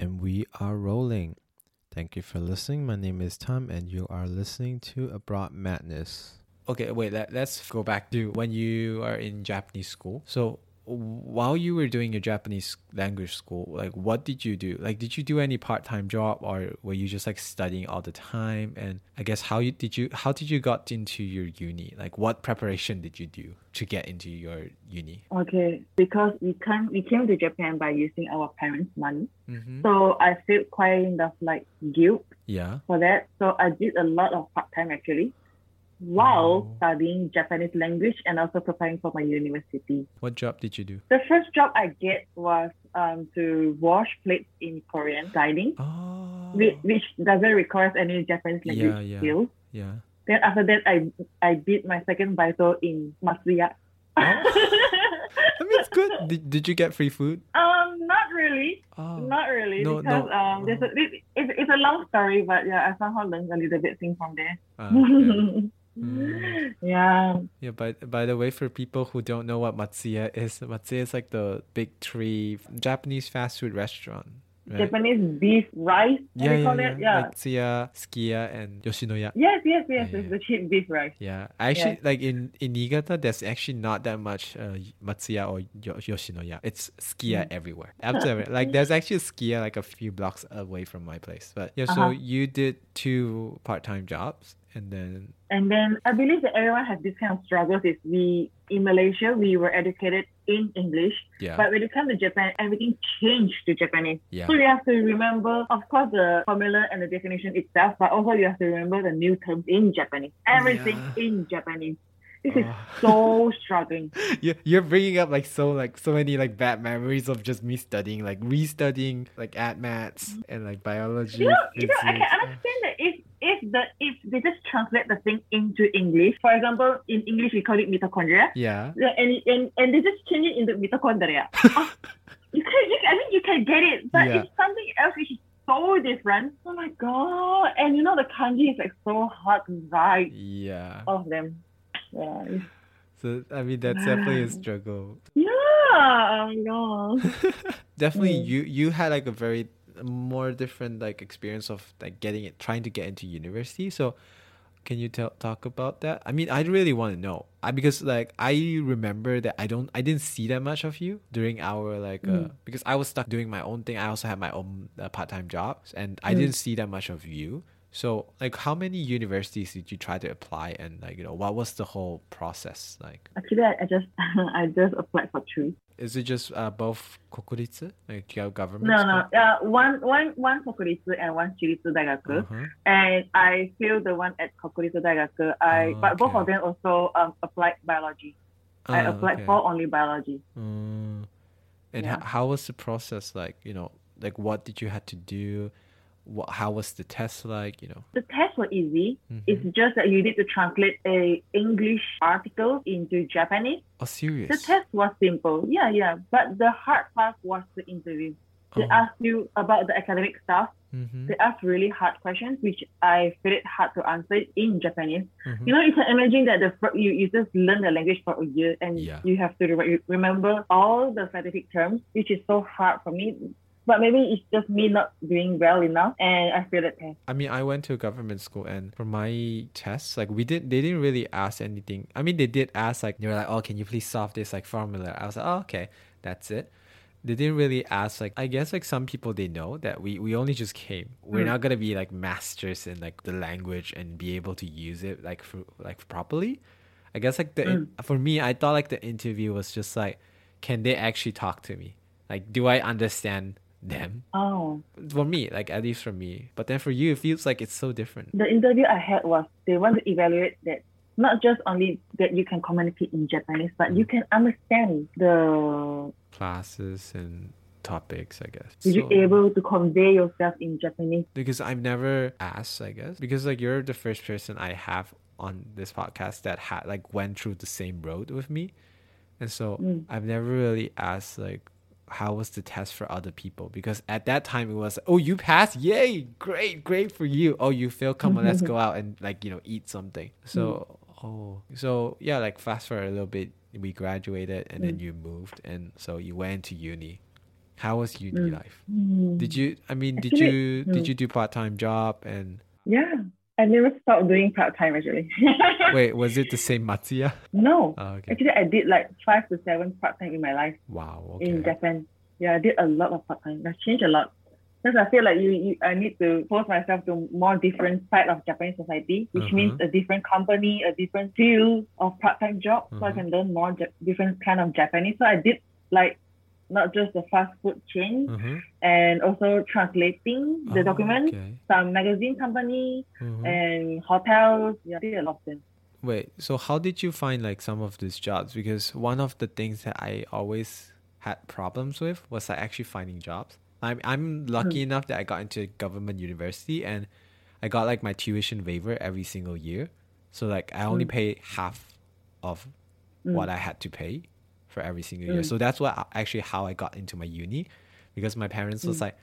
And we are rolling. Thank you for listening. My name is Tom, and you are listening to Abroad Madness. Okay, wait, let, let's go back to when you are in Japanese school. So, while you were doing your Japanese language school, like what did you do? Like, did you do any part time job, or were you just like studying all the time? And I guess how you did you how did you got into your uni? Like, what preparation did you do to get into your uni? Okay, because we can we came to Japan by using our parents' money, Mm-hmm. so I feel kind of like guilt Yeah. for that. So I did a lot of part time actually, while Oh. studying Japanese language and also preparing for my university. What job did you do? The first job I get was um, to wash plates in Korean dining, Oh. which, which doesn't require any Japanese language Yeah, yeah. skills. Yeah. Then after that, I I did my second baito in Matsuya. I mean, it's good. Did, did you get free food? um, not really, Oh. not really, No, because no. um, there's a, it, it's, it's a long story, but yeah, I somehow learned a little bit thing from there. Okay. Mm. yeah, Yeah, by by the way, for people who don't know what Matsuya is, Matsuya is like the big three Japanese fast food restaurant. Right? Japanese beef rice. Yeah, do you yeah, call yeah. it? Yeah. Matsuya, Sukiya, and Yoshinoya. yes, yes, yes. Yeah, It's the cheap beef rice. Yeah, actually like in in Niigata. There's actually not that much uh, Matsuya or Yoshinoya. It's Sukiya Mm. everywhere. Absolutely, like there's actually a Sukiya like a few blocks away from my place. But yeah, so Uh-huh. you did two part time jobs, and then And then I believe that everyone has this kind of struggles. Is we in Malaysia we were educated in English, yeah, but when you come to Japan, everything changed to Japanese. yeah, So you have to remember, of course, the formula and the definition itself, but also you have to remember the new terms in Japanese. Everything Yeah. in Japanese. This is Oh. so struggling. you you're bringing up like so like so many like bad memories of just me studying like restudying like at mats and like biology. You know, you know, I can understand that if if the if they just translate the thing into English, for example, in English we call it mitochondria, Yeah. yeah, and and and they just change it into mitochondria. Ah, you can, you can, I mean, you can get it, but Yeah. it's something else which is so different. Oh my god! And you know the kanji is like so hard to write. Yeah. All of them. Yeah. So I mean that's definitely a struggle. Yeah. Oh my god. definitely Mm. you you had like a very more different like experience of like getting it trying to get into university. So can you tell talk about that? I mean i really want to know. I, because like i remember that i don't i didn't see that much of you during our like uh, Mm. because i was stuck doing my own thing. I also had my own uh, part-time jobs and i Mm. didn't see that much of you so like how many universities did you try to apply and like you know what was the whole process like Actually, I, I just I just applied for three. is it just uh, both kokuritsu like your government No, school? no. Yeah, one one one Kokuritsu and one Chiritsu Daigaku. Uh-huh. And I failed the one at Kokuritsu Daigaku. I Oh, but both of them also um applied biology. I Ah, applied okay. for only biology. Mm. And Yeah. ho- how was the process like? You know, like what did you have to do? What, how was the test like? You know. The tests were easy. Mhm. It's just that you need to translate a English article into Japanese. Oh, serious? The test was simple. Yeah, yeah. But the hard part was the interview. They Oh. asked you about the academic stuff. Mhm, They asked really hard questions, which I feel it hard to answer in Japanese. mhm. You know, you can imagine that the you, you just learn the language for a year and Yeah. you have to re- remember all the scientific terms, which is so hard for me. But maybe it's just me not doing well enough, and I feel that test. I mean, I went to a government school, and for my tests, like we did, they didn't really ask anything. I mean, they did ask like they were like, "Oh, can you please solve this like formula?" I was like, "Oh, okay, that's it." They didn't really ask like I guess like some people they know that we we only just came. We're Mm. not gonna be like masters in like the language and be able to use it like for like properly. I guess like the Mm. for me, I thought like the interview was just like, can they actually talk to me? Like, do I understand them? Oh, For me, like at least for me. But then for you, it feels like it's so different. the interview I had was they want to evaluate that not just only that you can communicate in Japanese, but you can understand the. Classes and topics, I guess. Will you able to convey yourself in Japanese? because I've never asked, I guess, because like you're the first person I have on this podcast that had like went through the same road with me, and so Mm. I've never really asked like how was the test for other people because at that time it was oh you passed yay great great for you oh you failed come on let's go out and like you know eat something so oh so yeah like fast forward a little bit we graduated and then Mm. you moved and so you went to uni How was uni Mm. life? Mm. Did you? I mean, did Actually, you did mm. you do part time job and Yeah, I never stopped doing part time actually. wait? Was it the same Matsuya? no, Oh, okay. actually, I did like five to seven part time in my life Wow. in Japan. Yeah, I did a lot of part time. I've changed a lot. Because I feel like you, you, I need to force myself to more different side of Japanese society, which Uh-huh. means a different company, a different field of part-time job, so I Uh-huh. can learn more different kind of Japanese. So I did like not just the fast food chain, Uh-huh. and also translating the Oh, documents, Okay. some magazine company Mhm. and hotels. Yeah, did a lot of them. Wait, so how did you find like some of these jobs? Because one of the things that I always had problems with was like actually finding jobs. I'm I'm lucky enough that I got into a government university and I got like my tuition waiver every single year. So like I only Mm. pay half of Mm. what I had to pay for every single year. Mm. So that's what actually how I got into my uni because my parents was Mm. like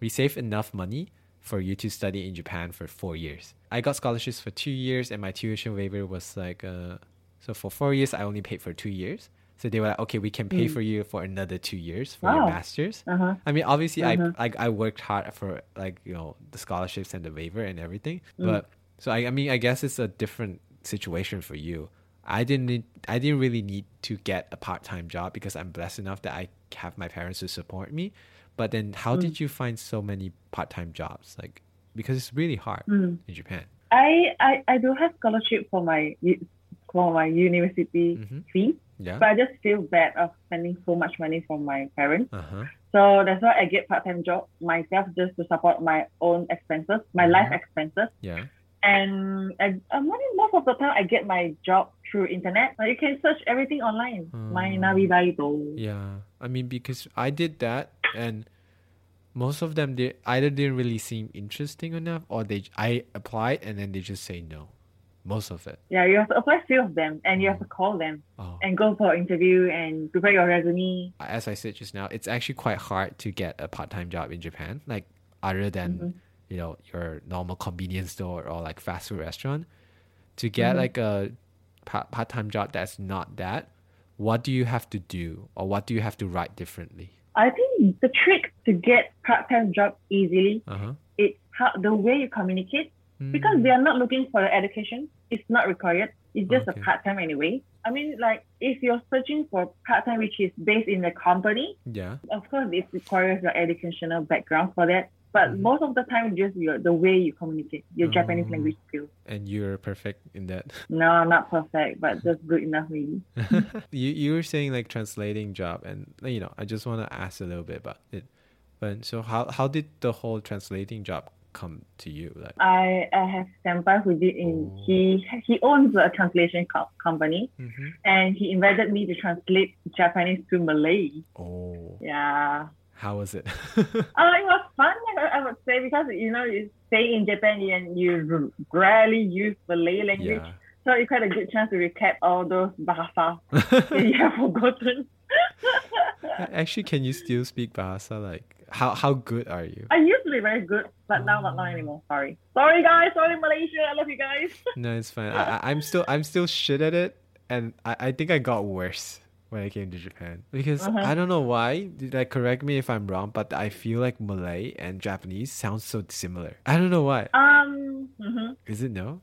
we save enough money for you to study in Japan for four years. I got scholarships for two years, and my tuition waiver was like, uh, so for four years, I only paid for two years. So they were like, okay, we can pay Mm. for you for another two years for your masters. Uh-huh. I mean, obviously, Uh-huh. I like I worked hard for like you know the scholarships and the waiver and everything. Mm. But so I, I mean, I guess it's a different situation for you. I didn't need, I didn't really need to get a part time job because I'm blessed enough that I have my parents to support me. But then, how Mm. did you find so many part time jobs? Like because it's really hard Mm. in Japan. I, I, I do have scholarship for my for my university Mhm. fee, Yeah. but I just feel bad of spending so much money from my parents. Uh huh. So that's why I get part-time job myself just to support my own expenses, my life Mhm. expenses. Yeah. And I, I mean, most of the time I get my job through internet. Like you can search everything online. My Mm. Navi Baito. Yeah, I mean because I did that, and most of them did either didn't really seem interesting enough, or they I applied and then they just say no. Most of it. Yeah, you have to apply few of them and you have to call them Oh, and go for interview and prepare your resume. as I said just now, it's actually quite hard to get a part-time job in Japan. Like other than Mhm. you know your normal convenience store or like fast food restaurant, to get Mhm. like a part part-time job that's not that. What do you have to do, or what do you have to write differently? I think the trick to get part-time job easily Uh huh. is how the way you communicate because they are not looking for the education. It's not required. It's just Okay. a part-time anyway. I mean, like if you're searching for part-time which is based in the company, yeah. of course it requires your educational background for that. But most of the time, just your the way you communicate, your Japanese Oh. language skills. and you're perfect in that. No, I'm not perfect, but just good enough maybe. you you were saying like translating job, and you know I just want to ask a little bit about it. But so how how did the whole translating job come to you? Like I I have senpai who did in Oh. he he owns a translation co- company Mhm. and he invited me to translate Japanese to Malay. oh, Yeah. How was it? oh, it was fun, I, would say, because you know, you stay in Japan and you rarely use Malay language, yeah. so it's quite a good chance to recap all those bahasa that you have forgotten. Actually, can you still speak Bahasa? Like how how good are you? I used to be very good, but now not now anymore. Sorry, sorry guys, sorry Malaysia, I love you guys. No, it's fine. I- I'm still I'm still shit at it, and I, I think I got worse when I came to Japan because Uh-huh. I don't know why. Like, correct me if I'm wrong, but I feel like Malay and Japanese sound so similar. I don't know why. Um, mhm. Is it no?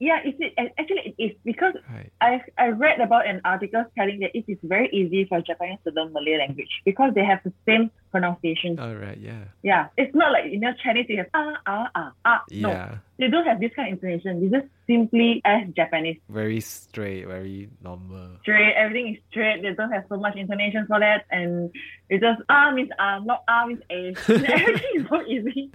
Yeah, it's it actually it is because Right. I I read about an article telling that it is very easy for Japanese to learn Malay language because they have the same pronunciation. All right. Yeah. Yeah, it's not like you know Chinese you have ah ah ah ah. No, Yeah. they don't have this kind of intonation. They just simply as Japanese. Very straight. Very normal. Straight, everything is straight. They don't have so much intonation for that, and it's just ah means ah, not ah means a. everything is so easy.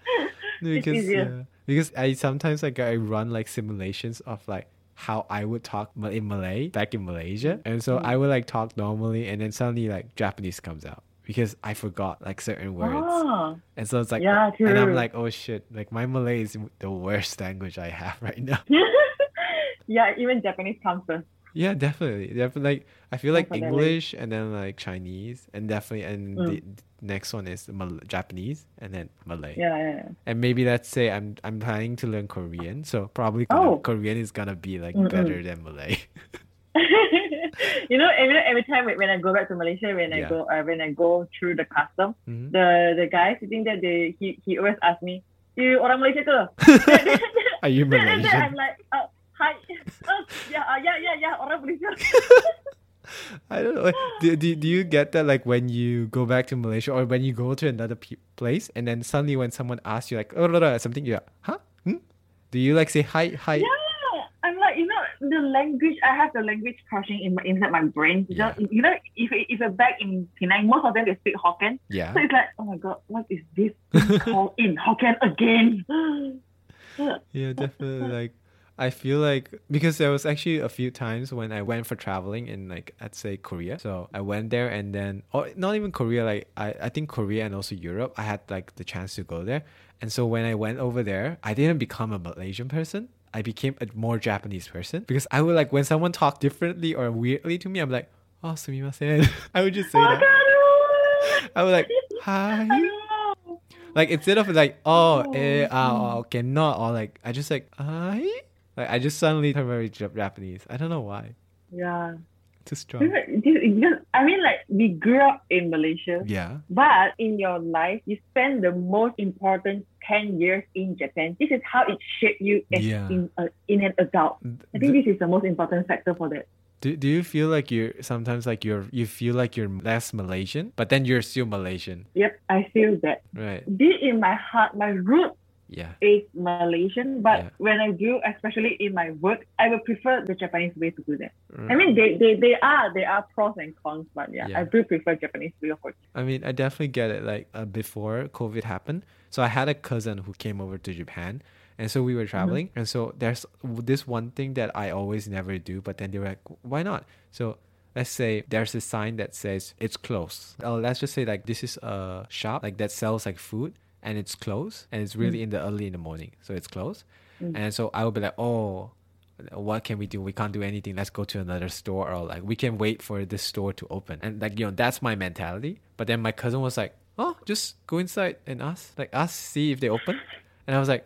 No, It's because easier. yeah, because I sometimes like I run like simulations of like how I would talk in Malay back in Malaysia, and so Mm. I would like talk normally, and then suddenly like Japanese comes out because I forgot like certain words, Oh, and so it's like, yeah, true. and I'm like, oh shit, like my Malay is the worst language I have right now. yeah, even Japanese comes first. Yeah, definitely, definitely. Like I feel like Definitely. English, and then like Chinese, and definitely, and Mm. the next one is Mal- Japanese, and then Malay. Yeah, yeah, yeah. And maybe let's say I'm I'm planning to learn Korean, so probably Oh. Korean is gonna be like Mm-mm. better than Malay. you know, every every time when I go back to Malaysia, when I go uh, when I go through the custom, Mhm. the the guy sitting there, they he he always ask me, "You orang Malaysia ke?" Are you then I'm Malaysian? like, uh, "Hi, yeah, uh, yeah, yeah, yeah, orang Malaysia." I don't know. Do, do, do you get that like when you go back to Malaysia or when you go to another pe- place and then suddenly when someone asks you like oh, something you're like, huh? Hmm? Do you like say hi hi? Yeah, I'm like, you know, the language. I have the language crushing in my, inside my brain. You know- Yeah. You know, if if you're back in Penang, most of them they speak Hokkien. Yeah. So it's like, oh my god, what is this called in Hokkien again? Yeah, definitely. Like, I feel like because there was actually a few times when I went for traveling in like I'd say Korea. So I went there and then, or not even Korea. Like I, I think Korea and also Europe. I had like the chance to go there, and so when I went over there, I didn't become a Malaysian person. I became a more Japanese person because I would like when someone talked differently or weirdly to me, I'm like, oh, sumimasen. I would just say that. I would like, hi. Like instead of like oh eh ah oh, cannot or like I just like I like I just suddenly turn very Japanese. I don't know why. Yeah. Too strong. I mean, like, we grew up in Malaysia, Yeah. but in your life, you spend the most important 10 years in Japan. This is how it shaped you as Yeah. in, a, in an adult. I think this is the most important factor for that. Do, do you feel like you're sometimes like you're you feel like you're less Malaysian, but then you're still Malaysian, Yep, I feel that. right? Deep in my heart, my root Yeah. is Malaysian, but Yeah. when I do, especially in my work, I will prefer the Japanese way to do that. I Mm. mean, they, they, they are they are pros and cons, but yeah, Yeah. I do prefer Japanese way of working. I mean, I definitely get it. Like uh, before COVID happened, so I had a cousin who came over to Japan, and so we were traveling, and so there's this one thing that I always never do, but then they were like, "Why not?" So let's say there's a sign that says it's closed. Oh, let's just say like this is a shop like that sells like food, and it's closed, and it's really mm. in the early in the morning, so it's closed, mm. and so I would be like, "Oh." what can we do? We can't do anything. Let's go to another store or like we can wait for this store to open. And like, you know, that's my mentality. But then my cousin was like, Oh, just go inside and ask. Like ask see if they open. And I was like,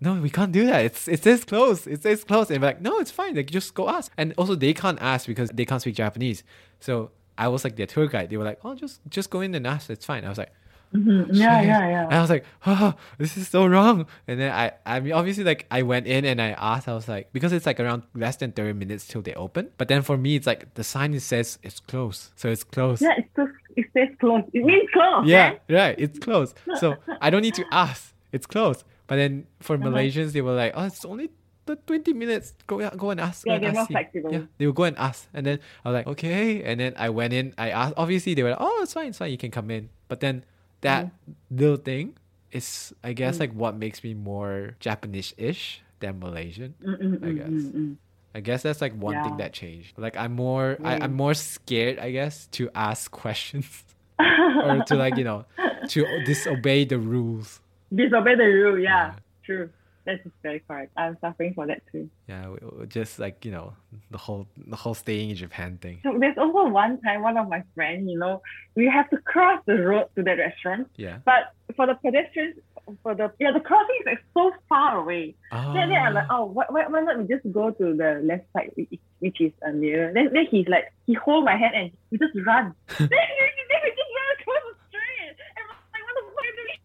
No, we can't do that. It's it says closed. It says closed. And like, no, it's fine. Like just go ask. And also they can't ask because they can't speak Japanese. So I was like their tour guide. They were like, Oh, just just go in and ask. It's fine. I was like, Mhm. Yeah, yeah, yeah. And I was like, oh, this is so wrong. And then I, I mean, obviously, like, I went in and I asked, I was like, because it's like around less than 30 minutes till they open. But then for me, it's like the sign it says it's closed. So it's closed. Yeah, it's just, it says closed. It means close. Yeah, right. It's closed. So I don't need to ask. It's closed. But then for Uh-huh. Malaysians, they were like, oh, it's only the 20 minutes. Go go and ask. Yeah, and they're ask, more flexible. Yeah, they would go and ask. And then I was like, okay. And then I went in. I asked. Obviously, they were like, oh, it's fine. It's fine. You can come in. But then that Mm-hmm. little thing is, I guess, Mm. like what makes me more Japanese-ish than Malaysian. Mm, mm, I mm, guess. mm, mm. I guess that's like one thing that changed. Like I'm more, I, Mm. I'm more scared, I guess, to ask questions or to like you know, to disobey the rules. Disobey the rule. Yeah, Yeah. true. That's very correct. I'm suffering for that too. Yeah, just like you know, the whole the whole staying in Japan thing. So there's also one time one of my friends, you know, we have to cross the road to that restaurant. Yeah. But for the pedestrians, for the yeah, the crossing is like so far away. Oh, Then, then I'm like, oh, why, why, why not we just go to the left side, which, which is uh, nearer. Then, then he's like, he hold my hand and we just run. then, then we just run across the street. And I'm like, what the fuck are you doing?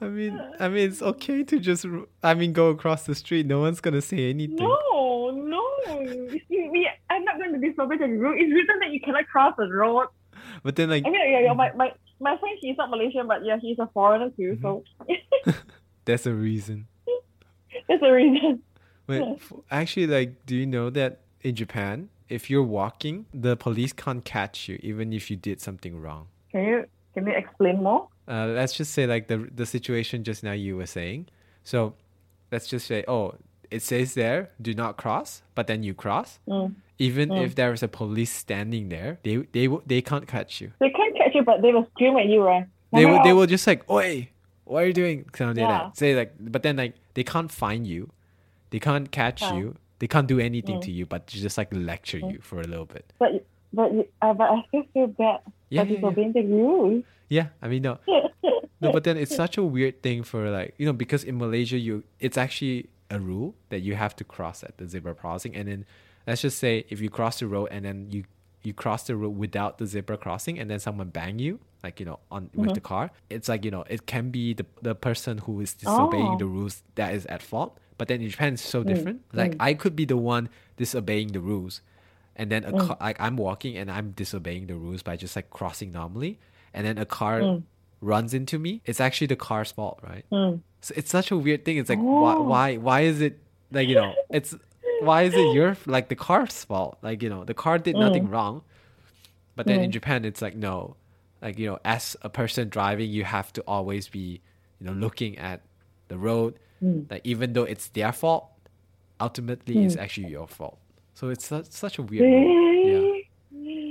I mean, I mean, it's okay to just, I mean, go across the street. No one's gonna say anything. No, no. We, I'm not going to disobey the rule. It's written that you cannot cross the road. But then, like, I mean, yeah, yeah, my, my, my friend, she's not Malaysian, but yeah, he's a foreigner too. So mm-hmm. there's a reason. that's the reason. Wait, actually, like, do you know that in Japan, if you're walking, the police can't catch you even if you did something wrong. Can you, can you explain more? Uh, let's just say like the the situation just now you were saying. So, let's just say, oh, it says there, do not cross, but then you cross. Mm. Even Mm. if there is a police standing there, they they they can't catch you. They can't catch you, but they will scream at you, right? They will they will just like, oi, what are you doing? Something like Yeah. that. Say like, but then like they can't find you, they can't catch Yeah. you, they can't do anything Mm. to you, but just like lecture Mm. you for a little bit. But but uh, but I still feel bad Yeah, for yeah, yeah. disobeying the rules. Yeah, I mean no, no, but then it's such a weird thing for like you know because in Malaysia you it's actually a rule that you have to cross at the zebra crossing, and then let's just say if you cross the road and then you you cross the road without the zebra crossing and then someone bang you like you know on with mm-hmm. the car it's like you know it can be the, the person who is disobeying Oh. the rules that is at fault. But then in japan it's so mm, different. Mm. like i could be the one disobeying the rules and then a mm. car like i'm walking and i'm disobeying the rules by just like crossing normally and then a car runs into me it's actually the car's fault right? Mm. so it's such a weird thing. It's like why Oh. why why is it like you know it's why is it your like the car's fault? Like you know the car did nothing wrong but then in japan it's like no. Like you know as a person driving you have to always be you know looking at the road. Like even though it's their fault ultimately it's actually your fault. So it's such, such a weird yeah.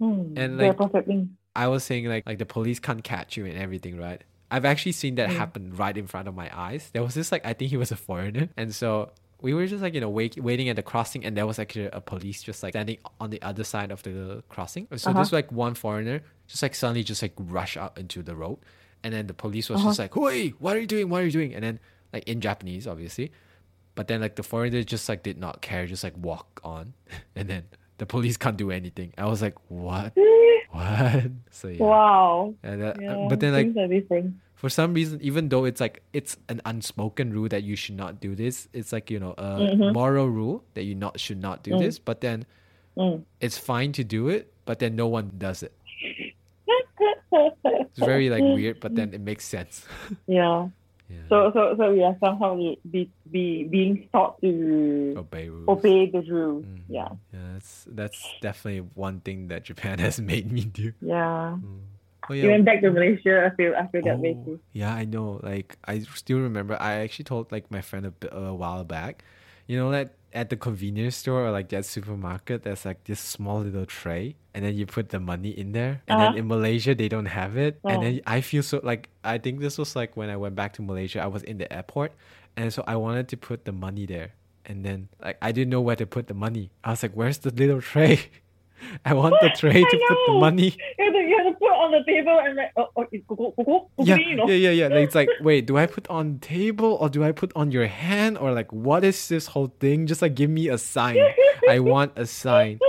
Hmm. And, like- thing. I was saying like like the police can't catch you and everything, right? I've actually seen that happen right in front of my eyes. There was this like I think he was a foreigner, and so we were just like you know wait, waiting at the crossing, and there was actually a police just like standing on the other side of the crossing. So Uh-huh. this like one foreigner just like suddenly just like rush out into the road, and then the police was just like, "Hey, what are you doing? What are you doing?" And then like in Japanese, obviously, but then like the foreigner just like did not care, just like walk on, and then the police can't do anything. I was like, "What? what?" So yeah. Wow. And that, Yeah, but then like things are different. for some reason, even though it's like it's an unspoken rule that you should not do this, it's like you know a moral rule that you not should not do this. But then Mm. it's fine to do it, but then no one does it. It's very like weird, but then it makes sense. yeah. Yeah. So so so we are somehow be, be being taught to obey rules. obey the rule. Mm. Yeah. Yeah, that's that's definitely one thing that Japan has made me do. Yeah. Oh You went back to Malaysia. I feel I feel that way Oh, too. yeah, I know. Like I still remember. I actually told like my friend a, bit, a while back. You know that at the convenience store or like that supermarket, there's like this small little tray, and then you put the money in there. And then Uh-huh. in Malaysia, they don't have it. And Oh. then I feel so like I think this was like when I went back to Malaysia. I was in the airport, and so I wanted to put the money there. And then like I didn't know where to put the money. I was like, "Where's the little tray?" I want the tray to put the money. You have to you have to put on the table and like oh oh go go go go yeah, you know. yeah, yeah, yeah. Like, it's like, wait, do I put on table or do I put on your hand or like, what is this whole thing? Just like, give me a sign. I want a sign.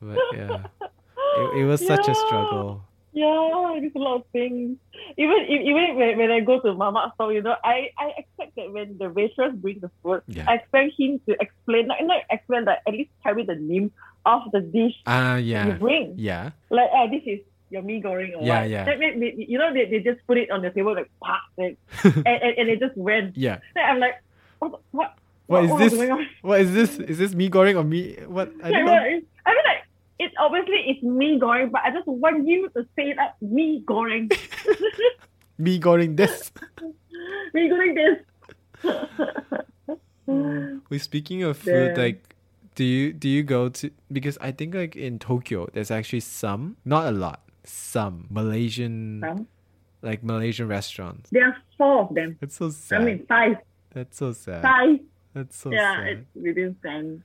But yeah, it, it was such a struggle. Yeah, there's a lot of things. Even if, even when, when I go to mamak store, you know, I, I expect that when the waitress brings the food, Yeah. I expect him to explain, not, not explain, but at least tell me the name of the dish Ah, you yeah, bring. yeah, Like, ah, this is your mee goreng or Yeah, what. yeah. Then they- they- you know, they, they just put it on the table like, pah, like, and, and, and it just went. yeah. I'm like, what, the- what, What is was this? What is this? Is this me going or me? What? I don't what know. is- I mean, like, it's obviously it's mee goreng, but I just want you to say it mee goreng. Me going this. me goreng this. We're speaking of food, like, do you do you go to because I think like in Tokyo, there's actually some, not a lot, some Malaysian Some. like Malaysian restaurants. There are four of them. That's so sad. I mean, five. That's so sad. Five. That's so sad. yeah, sad. it's within ten.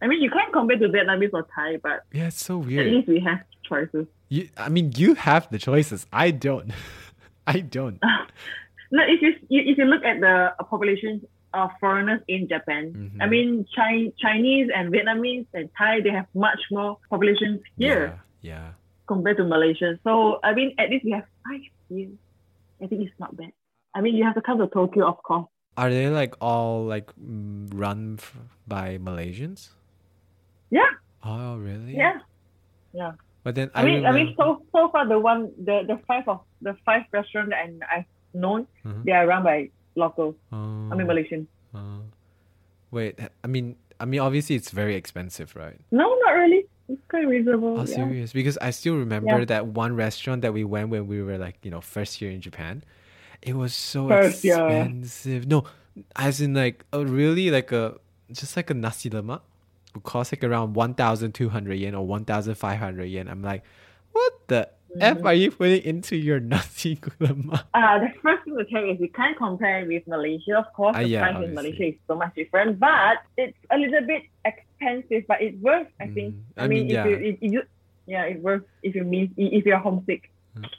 I mean, you can't compare to Vietnamese or Thai, but Yeah, it's so weird. at least we have choices. You, I mean, you have the choices. I don't. I don't. No, if you, if you look at the population of foreigners in Japan, Mhm. I mean, Chi- Chinese and Vietnamese and Thai, they have much more population here Yeah. Yeah. compared to Malaysia. So I mean, at least we have five here. I think it's not bad. I mean, you have to come to Tokyo, of course. Are they like all like run f- by Malaysians? Yeah, Oh, really? yeah, yeah. But then I, I mean, I mean, so so far the one the the five of the five restaurants that I, I've known, Mhm. they are run by locals. Oh, I mean, oh. Malaysian. oh. wait, I mean, I mean, obviously it's very expensive, right? No, not really. It's quite reasonable. Oh, yeah. serious? Because I still remember Yeah. that one restaurant that we went when we were like, you know, first year in Japan. It was so First expensive. No, as in like a really like a just like a nasi lemak would cost like around one thousand two hundred yen or one thousand five hundred yen. I'm like, what the f Mm-hmm. are you putting into your nasi lemak? Uh, the first thing to tell is you can't compare with Malaysia. Of course, Ah, the yeah, price in. Malaysia is so much different, but it's a little bit expensive. But it's worth, I think. Mm, I, I mean, mean, if you, if, if you, yeah, it's worth if you mean if you're homesick.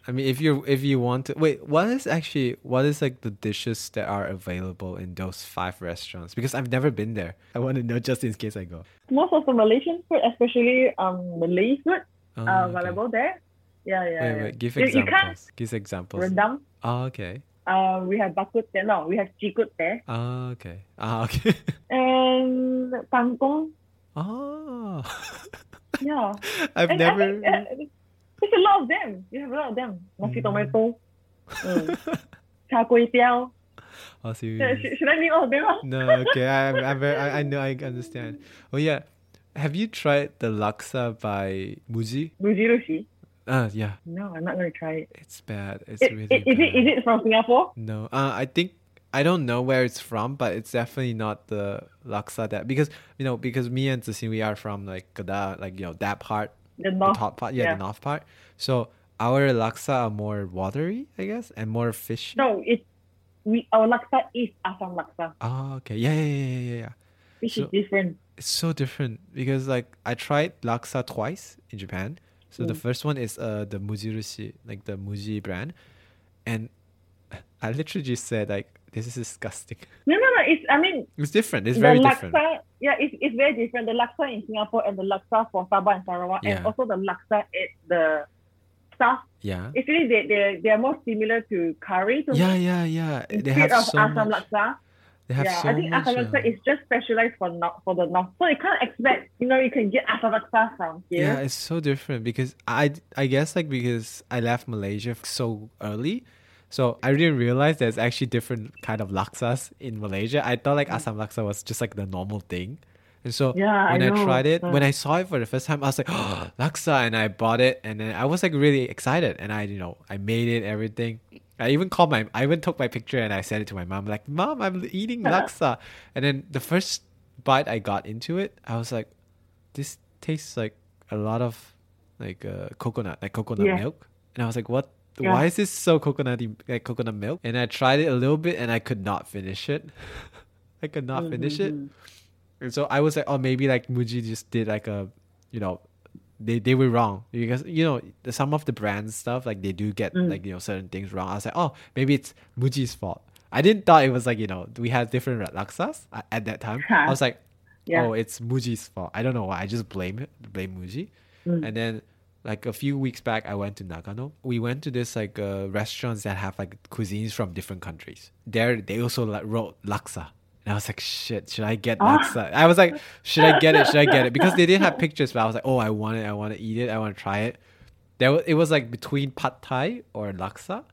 I mean, if you if you want to wait, what is actually what is like the dishes that are available in those five restaurants? Because I've never been there. I want to know just in case I go. Most of the Malaysian food, especially um Malay food, Oh, uh, okay. available there. Yeah, yeah. Wait, yeah. wait. Give You- you examples. Give examples. Rendang. Oh, okay. Uh, we have bakut there. No, we have jikut there. Oh, okay. Ah, okay. And kangkong. oh, Yeah. I've And never. think, uh, there's a lot of them. You have a lot of them. Nasi Mm. tomato. Mm. Kway teow. oh, serious. should, should I name all of them? No, okay. I, I'm, I'm very, I, I know. I understand. Oh yeah. Have you tried the laksa by Muji? Mujirushi. Uh, yeah. No, I'm not going to try it. It's bad. It's It, really it, is, it, bad. is it from Singapore? No, uh, I think I don't know where it's from, but it's definitely not the laksa that because you know because me and Zixin we are from like Kedah, like you know that part, The the top part, yeah, yeah. the north part. So our laksa are more watery, I guess, and more fishy. No, it's we our laksa is Assam laksa, Oh, okay, yeah, yeah, yeah, yeah, yeah, yeah. which So- is different. It's so different because like I tried laksa twice in Japan. So the Mm. first one is uh the Mujirushi, like the Muji brand, and I literally just said like this is disgusting. No, no, no. It's I mean It's different. It's the very laksa. different. Yeah, it's, it's very different. The laksa in Singapore and the laksa for Sabah and Sarawak, Yeah. and also the laksa at the south. Yeah. Actually, they they they are more similar to curry. To Yeah, yeah, yeah. They have of so Assam much. laksa. They have yeah, so I think much. Assam laksa uh, is just specialized for north, for the north. So you can't expect, you know, you can get laksa from here. yeah, it's so different because I I guess like because I left Malaysia so early, so I didn't realize there's actually different kind of laksas in Malaysia. I thought like Assam laksa was just like the normal thing. And so. Yeah, when I, know. tried it, when I saw it for the first time, I was like, oh, laksa, and I bought it, and then I was like really excited, and I, you know, I made it, everything. I even called my, I even took my picture and I sent it to my mom, like, mom, I'm eating laksa, and then the first bite I got into it, I was like, this tastes like a lot of like uh, coconut, like coconut Yeah. milk, and I was like, what? Yeah. Why is this so coconutty, like coconut milk? And I tried it a little bit, and I could not finish it. I could not finish it. Mhm. And so I was like, oh, maybe like Muji just did like a, you know, they they were wrong because you know some of the brand stuff like they do get Mm. like you know certain things wrong. I was like, oh, maybe it's Muji's fault. I didn't thought it was like you know we had different laksas at, at that time. I was like, Yeah. oh, it's Muji's fault. I don't know why. I just blame it, blame Muji. Mm. And then like a few weeks back, I went to Nagano. We went to this like uh, restaurants that have like cuisines from different countries. There, they also like wrote laksa. And I was like, shit, should I get Ah. laksa? I was like, should I get it? Should I get it? Because they didn't have pictures, but I was like, oh, I want it. I want to eat it. I want to try it. There, it was like between pad thai or laksa.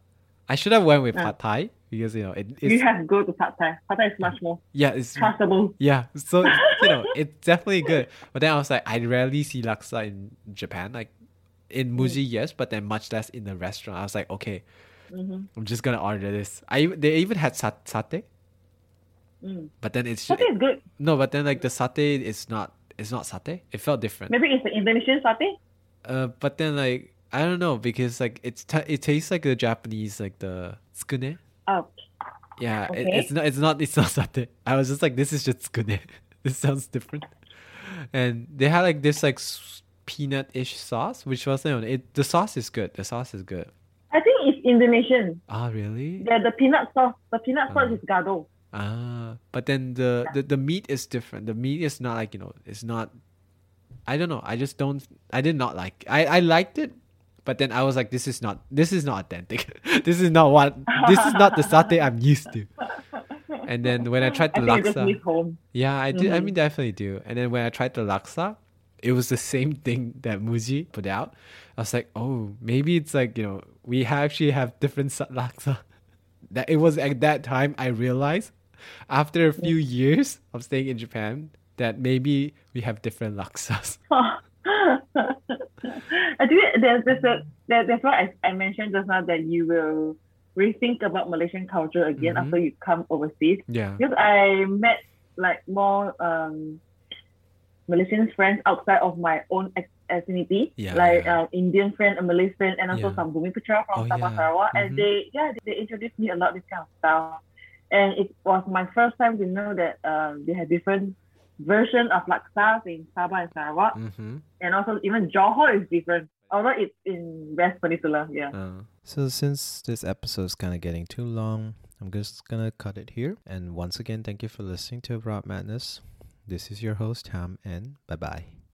I should have went with Ah. pad thai because you know it, You it's have to go to Pad Thai. Pad Thai is much more yeah it's trustable. yeah, so you know, it's definitely good. But then I was like, I rarely see laksa in Japan. Like in Muji, yes, but then much less in the restaurant. I was like, okay, hmm I'm just gonna order this. I they even had sat- satay, Mm. but then it's Satay is good. no, but then like the satay is not it's not satay. It felt different. Maybe it's the Indonesian satay. Uh, but then like I don't know because like it's ta it tastes like the Japanese like the tsukune. Oh, Yeah, it, Okay. it's not. It's not. It's not satay. I was just like, this is just tsukune. this sounds different. And they had like this like peanut-ish sauce, which was you know, it. The sauce is good. The sauce is good. I think it's Indonesian. Ah, really? Yeah, the peanut sauce. The peanut sauce Oh. is gado. Ah, but then the, the the meat is different. The meat is not like you know. It's not. I don't know. I just don't. I did not like. I I liked it, but then I was like, this is not. This is not authentic. this is not what. This is not the satay I'm used to. And then when I tried the I laksa, home. Yeah, I did. I Mhm. mean, definitely do. And then when I tried the laksa, it was the same thing that Muji put out. I was like, oh, maybe it's like you know we actually have different sa- laksa. That it was at that time I realized after a few years of staying in Japan that maybe we have different laksas. I think there's there's a there, that's why I, I mentioned just now that you will rethink about Malaysian culture again Mhm. after you come overseas. Yeah. Because I met like more um Malaysian friends outside of my own ethnicity, Yeah, like yeah. uh, Indian friend, a Malay friend, and also Yeah. some Bumi Putra from Oh, Sabah yeah. Sarawak, Mhm. and they yeah they, they introduced me a lot this kind of stuff, and it was my first time to know that um they have different version of laksa in Sabah and Sarawak, Mm-hmm. and also even Johor is different. Although it's in West Peninsula, yeah. Uh, so since this episode is kind of getting too long, I'm just gonna cut it here. And once again, thank you for listening to Abroad Madness. This is your host Ham, and bye bye.